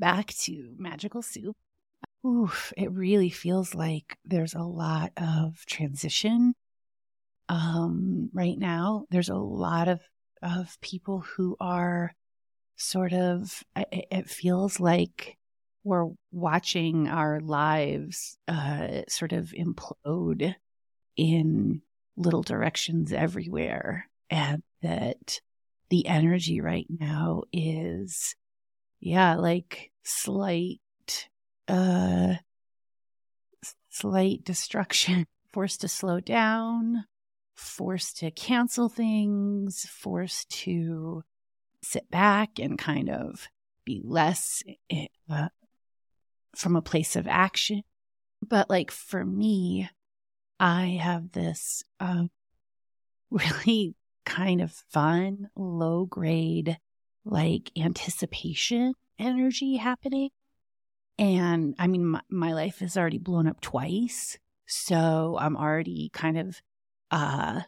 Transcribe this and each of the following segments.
Back to Magical Soup. Oof, it really feels like there's a lot of transition um, right now. There's a lot of of people who are sort of. It, it feels like we're watching our lives uh, sort of implode in little directions everywhere, and that the energy right now is yeah, like slight, uh, slight destruction, forced to slow down, forced to cancel things, forced to sit back and kind of be less uh, from a place of action. But like for me, I have this um, really kind of fun, low grade like anticipation energy happening. And I mean, my, my life has already blown up twice. So I'm already kind of, uh,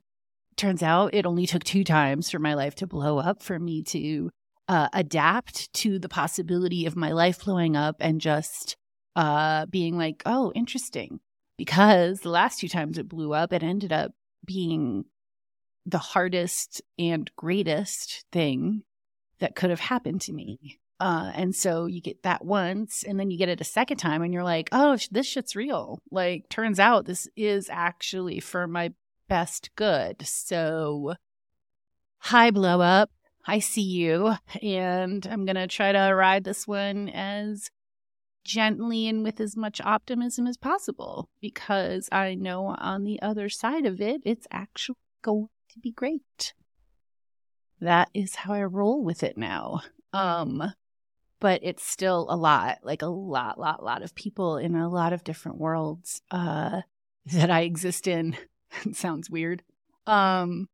turns out it only took two times for my life to blow up for me to uh, adapt to the possibility of my life blowing up and just uh, being like, oh, interesting. Because the last two times it blew up, it ended up being the hardest and greatest thing that could have happened to me. Uh, and so you get that once, and then you get it a second time, and you're like, oh, this shit's real. Like, turns out this is actually for my best good. So, hi, blow up. I see you. And I'm going to try to ride this one as gently and with as much optimism as possible because I know on the other side of it, it's actually going to be great that is how I roll with it now. Um, but it's still a lot, like a lot, lot, lot of people in a lot of different worlds uh, that I exist in. it sounds weird. Um,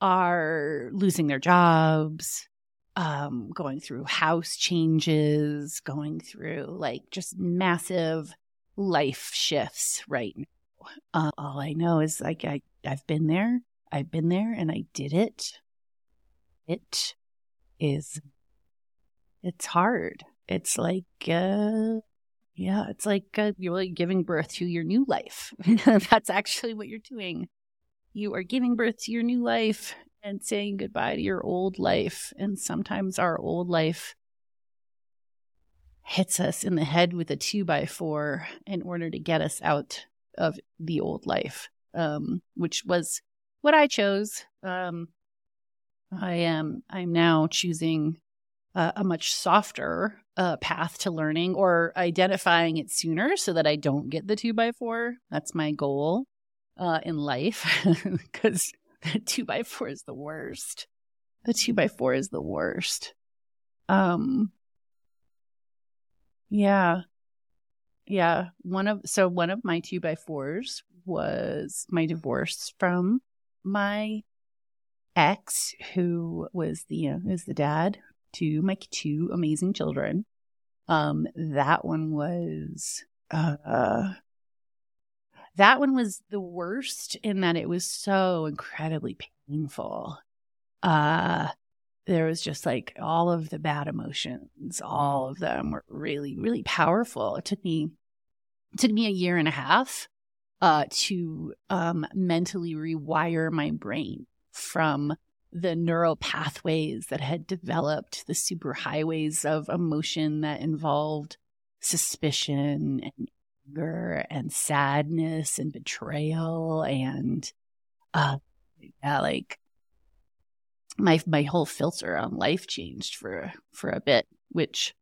are losing their jobs, um, going through house changes, going through like just massive life shifts right now. Uh, all I know is like I I've been there. I've been there and I did it it is it's hard. It's like uh yeah, it's like uh, you're like giving birth to your new life. That's actually what you're doing. You are giving birth to your new life and saying goodbye to your old life. And sometimes our old life hits us in the head with a two by four in order to get us out of the old life, um, which was what I chose. Um, I am I'm now choosing uh, a much softer uh, path to learning or identifying it sooner so that I don't get the two by four. That's my goal uh, in life because the two by four is the worst. The two by four is the worst. Um, yeah, yeah. One of so one of my two by fours was my divorce from my ex, who was the uh, is the dad to my two amazing children. Um, that one was uh, that one was the worst in that it was so incredibly painful. Uh, there was just like all of the bad emotions, all of them were really, really powerful. It took me it took me a year and a half uh, to um, mentally rewire my brain from the neural pathways that had developed, the superhighways of emotion that involved suspicion and anger and sadness and betrayal and uh yeah, like my my whole filter on life changed for for a bit, which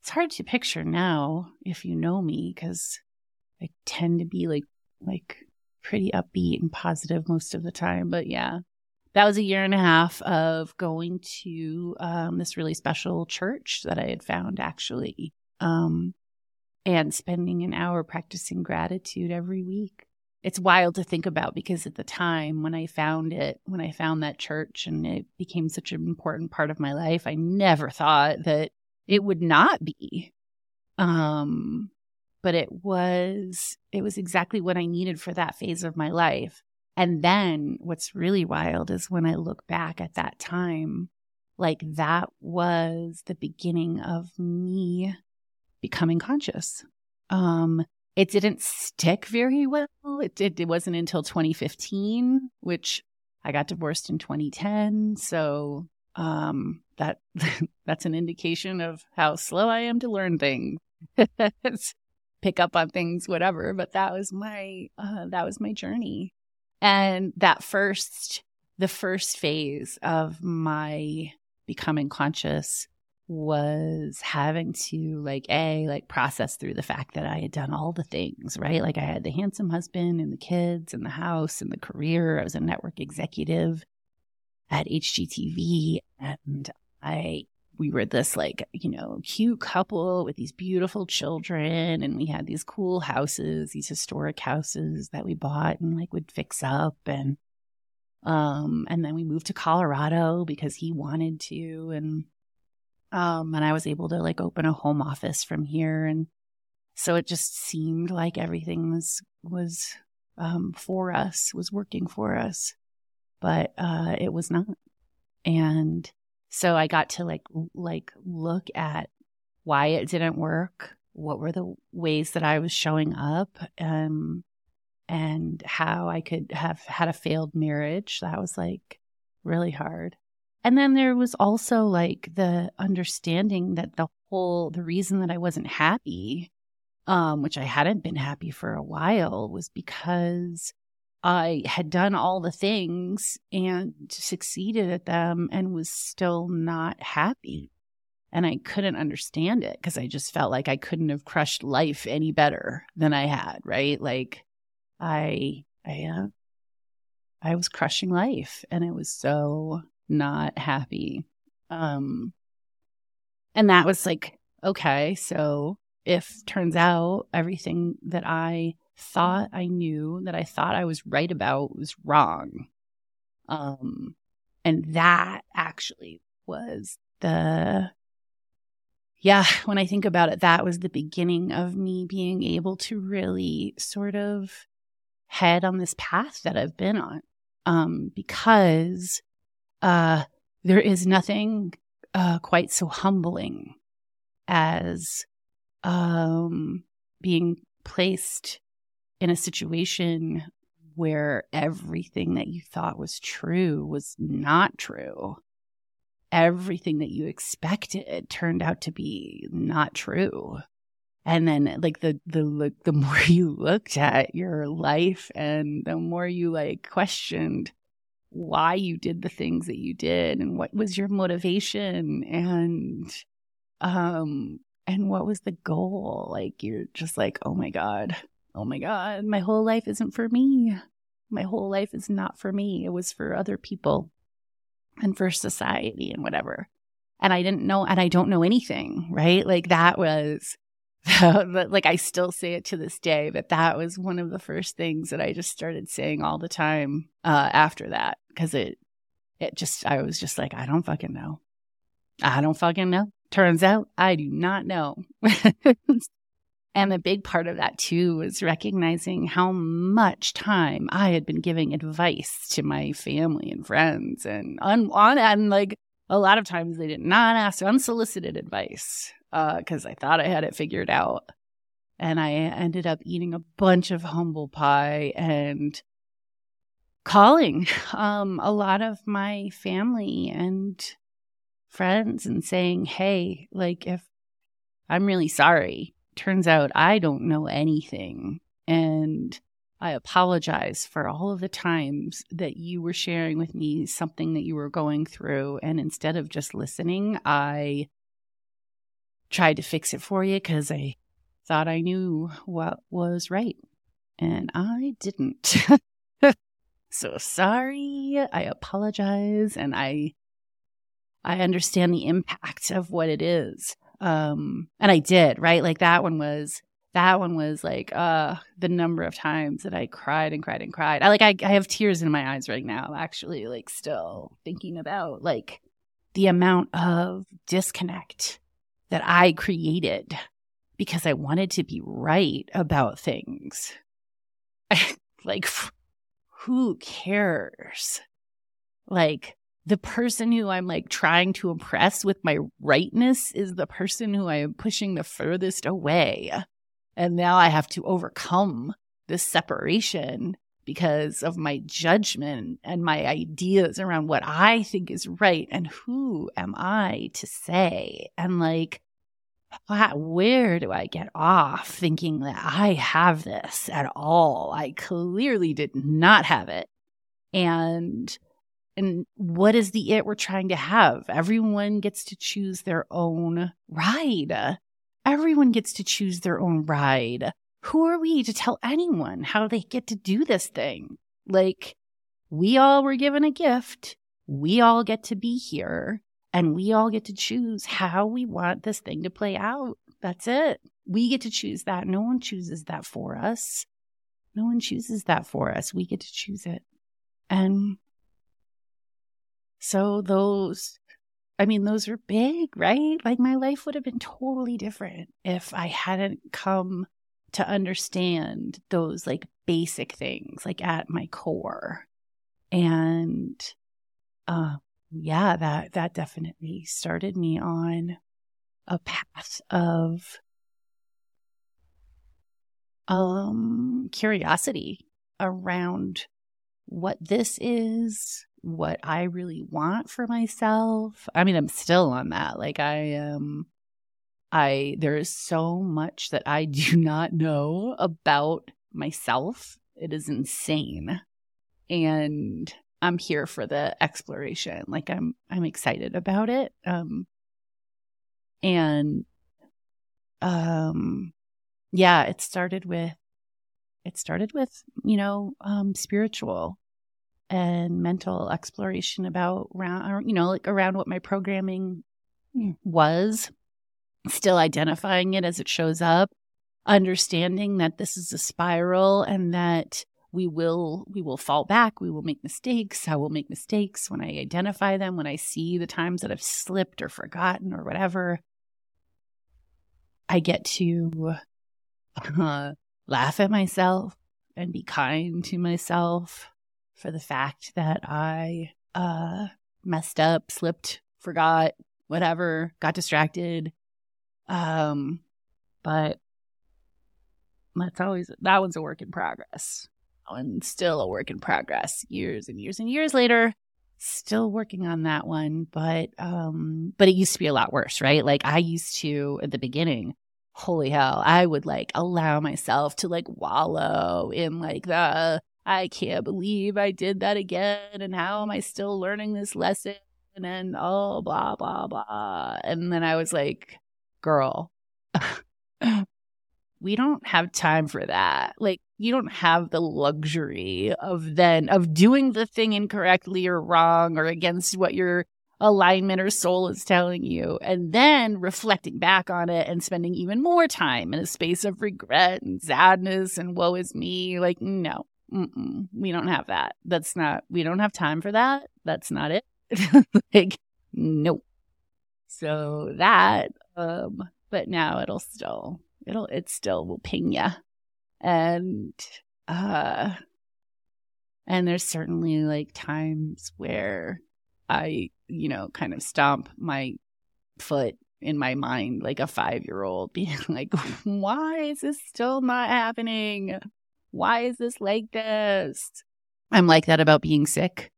it's hard to picture now if you know me because I tend to be like like pretty upbeat and positive most of the time. But yeah, that was a year and a half of going to um, this really special church that I had found actually, um, and spending an hour practicing gratitude every week. It's wild to think about because at the time when I found it, when I found that church and it became such an important part of my life, I never thought that it would not be. Um, but it was it was exactly what I needed for that phase of my life and then what's really wild is when I look back at that time, like that was the beginning of me becoming conscious. Um, it didn't stick very well. It did. It wasn't until 2015, which I got divorced in 2010. So um, that that's an indication of how slow I am to learn things, pick up on things, whatever. But that was my uh, that was my journey, and that first the first phase of my becoming conscious was having to like a like process through the fact that I had done all the things, right? Like I had the handsome husband and the kids and the house and the career. I was a network executive at HGTV and I we were this like, you know, cute couple with these beautiful children and we had these cool houses, these historic houses that we bought and like would fix up and um and then we moved to Colorado because he wanted to and um, and I was able to like open a home office from here. And so it just seemed like everything was, was, um, for us, was working for us, but, uh, it was not. And so I got to like, like look at why it didn't work. What were the ways that I was showing up? Um, and how I could have had a failed marriage. That was like really hard. And then there was also like the understanding that the whole, the reason that I wasn't happy, um, which I hadn't been happy for a while, was because I had done all the things and succeeded at them and was still not happy. And I couldn't understand it because I just felt like I couldn't have crushed life any better than I had, right? Like I, I, uh, I was crushing life and I was so not happy. Um, and that was like, okay, so if turns out everything that I thought I knew, that I thought I was right about was wrong. Um, and that actually was the, yeah, when I think about it, that was the beginning of me being able to really sort of head on this path that I've been on. Um, because uh, there is nothing uh, quite so humbling as um, being placed in a situation where everything that you thought was true was not true. Everything that you expected turned out to be not true. And then like the the look the more you looked at your life and the more you like questioned why you did the things that you did and what was your motivation and um and what was the goal like you're just like oh my god oh my god my whole life isn't for me. My whole life is not for me. It was for other people and for society and whatever. And i didn't know and i don't know anything right? Like that was like I still say it to this day, but that was one of the first things that I just started saying all the time uh, after that because it it just I was just like I don't fucking know, I don't fucking know. Turns out I do not know. and a big part of that too was recognizing how much time I had been giving advice to my family and friends, and on, on and like a lot of times they did not ask unsolicited advice because uh, I thought I had it figured out. And I ended up eating a bunch of humble pie and calling um, a lot of my family and friends and saying, hey, like, if I'm really sorry, turns out I don't know anything. And I apologize for all of the times that you were sharing with me something that you were going through. And instead of just listening, I tried to fix it for you because I thought I knew what was right. And I didn't. so sorry. I apologize. And I, I understand the impact of what it is. Um, and I did, right? Like that one was, that one was like, uh, the number of times that I cried and cried and cried. I like, I, I have tears in my eyes right now, actually, like still thinking about like the amount of disconnect that I created because I wanted to be right about things. like, who cares? Like, the person who I'm like trying to impress with my rightness is the person who I am pushing the furthest away. And now I have to overcome this separation because of my judgment and my ideas around what I think is right and who am I to say. And like, where do I get off thinking that I have this at all? I clearly did not have it. And and what is the it we're trying to have? Everyone gets to choose their own ride. Everyone gets to choose their own ride. Who are we to tell anyone how they get to do this thing? Like, we all were given a gift. We all get to be here and we all get to choose how we want this thing to play out. That's it. We get to choose that. No one chooses that for us. No one chooses that for us. We get to choose it. And so those, I mean, those are big, right? Like my life would have been totally different if I hadn't come to understand those like basic things, like at my core. And, uh, yeah, that, that definitely started me on a path of, um, curiosity around what this is, what I really want for myself. I mean, I'm still on that. Like I am um, I there is so much that I do not know about myself. It is insane. And I'm here for the exploration. Like I'm I'm excited about it. Um and um yeah, it started with it started with, you know, um spiritual and mental exploration about around you know like around what my programming was still identifying it as it shows up understanding that this is a spiral and that we will we will fall back we will make mistakes i will make mistakes when i identify them when i see the times that i've slipped or forgotten or whatever. I get to uh, laugh at myself and be kind to myself for the fact that I uh, messed up, slipped, forgot, whatever, got distracted. Um, but that's always that one's a work in progress. And still a work in progress. Years and years and years later, still working on that one. But um, but it used to be a lot worse, right? Like I used to at the beginning holy hell, I would like allow myself to like wallow in like the I can't believe I did that again. And how am I still learning this lesson? And oh, blah, blah, blah. And then I was like, girl, we don't have time for that. Like, you don't have the luxury of then, of doing the thing incorrectly or wrong or against what your alignment or soul is telling you, and then reflecting back on it and spending even more time in a space of regret and sadness and woe is me. Like, no, we don't have that. That's not, we don't have time for that. That's not it. like, nope. So that, um, but now it'll still, it'll, it still will ping ya. And, uh, and there's certainly like times where I, you know, kind of stomp my foot in my mind like a five year old, being like, why is this still not happening? Why is this like this? I'm like that about being sick.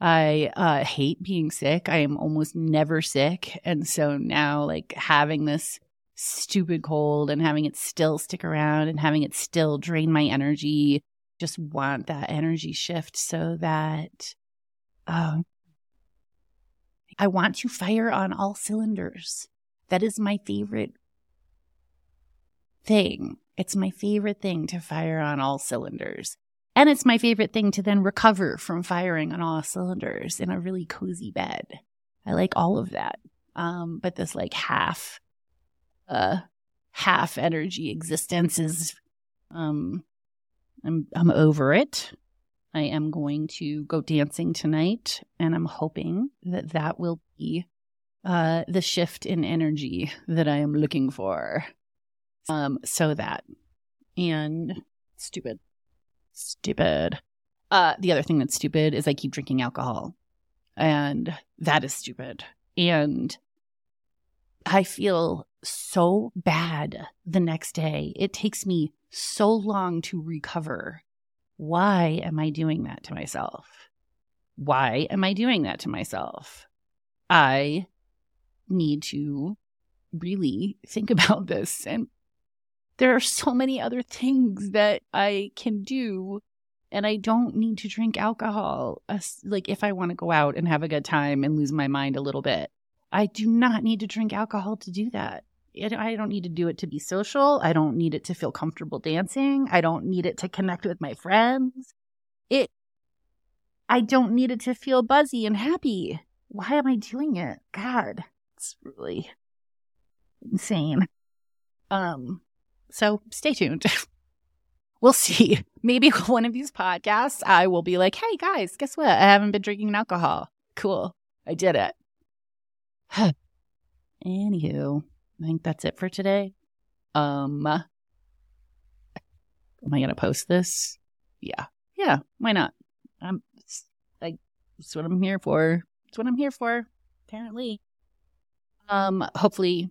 I uh, hate being sick. I am almost never sick. And so now, like, having this stupid cold and having it still stick around and having it still drain my energy, just want that energy shift so that um, I want to fire on all cylinders. That is my favorite thing. It's my favorite thing to fire on all cylinders. And it's my favorite thing to then recover from firing on all cylinders in a really cozy bed. I like all of that. Um, but this like half, uh, half energy existence is, um, I'm, I'm over it. I am going to go dancing tonight and I'm hoping that that will be, uh, the shift in energy that I am looking for. Um, so that and stupid, stupid. Uh, the other thing that's stupid is I keep drinking alcohol. And that is stupid. And I feel so bad the next day. It takes me so long to recover. Why am I doing that to myself? Why am I doing that to myself? I need to really think about this. And there are so many other things that I can do. And I don't need to drink alcohol. Like, if I want to go out and have a good time and lose my mind a little bit, I do not need to drink alcohol to do that. I don't need to do it to be social. I don't need it to feel comfortable dancing. I don't need it to connect with my friends. It, I don't need it to feel buzzy and happy. Why am I doing it? God, it's really insane. Um, so stay tuned. we'll see. Maybe one of these podcasts, I will be like, hey guys, guess what? I haven't been drinking alcohol. Cool. I did it. Anywho, I think that's it for today. Um, am I to post this? Yeah. Yeah. Why not? I'm, like, that's what I'm here for. That's what I'm here for, apparently. Um, hopefully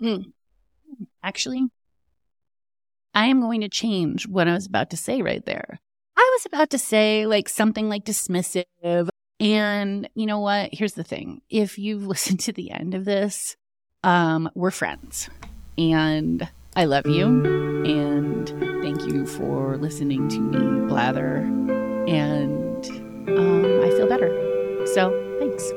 Mm. Actually, I am going to change what I was about to say right there. I was about to say like something like dismissive. And you know what? Here's the thing. If you've listened to the end of this, um, we're friends. And I love you. And thank you for listening to me blather. And um, I feel better. So thanks.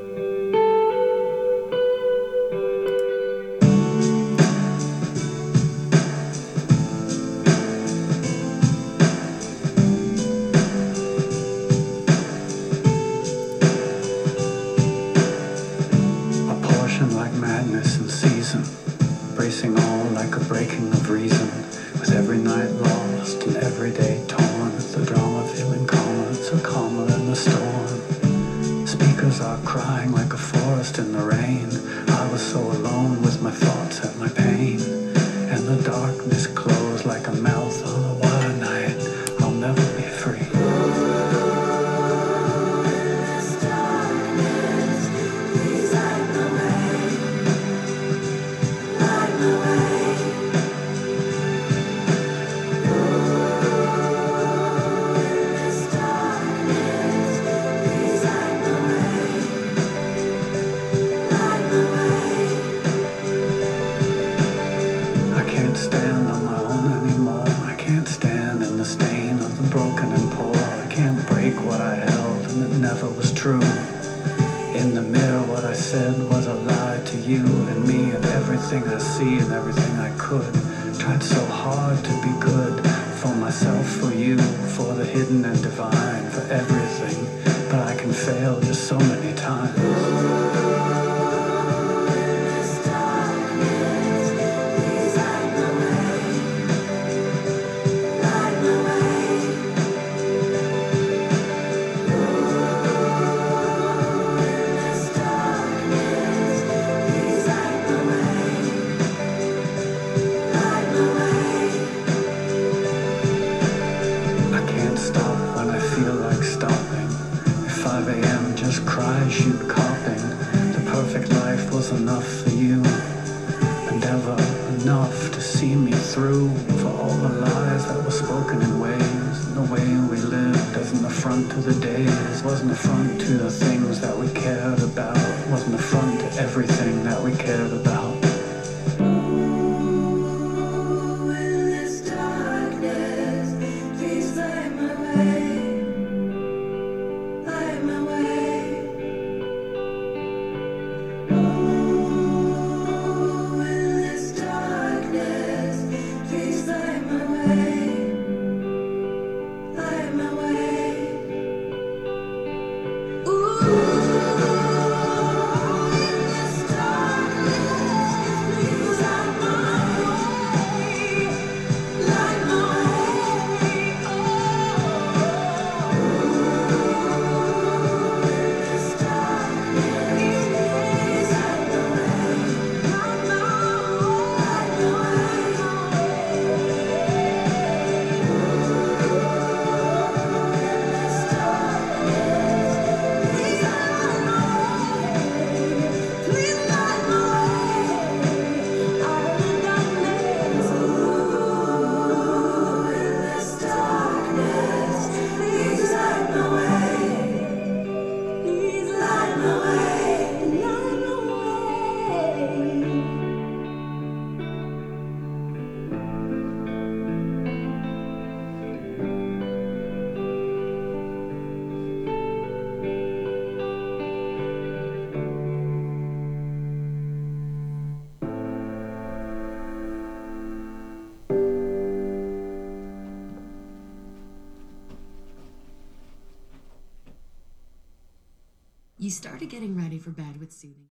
you for the hidden and divine, for every enough to see me through for all the lies that were spoken in ways. The way we lived as an affront to the days, wasn't affront to the things that we cared about, wasn't affront started getting ready for bed with soothing.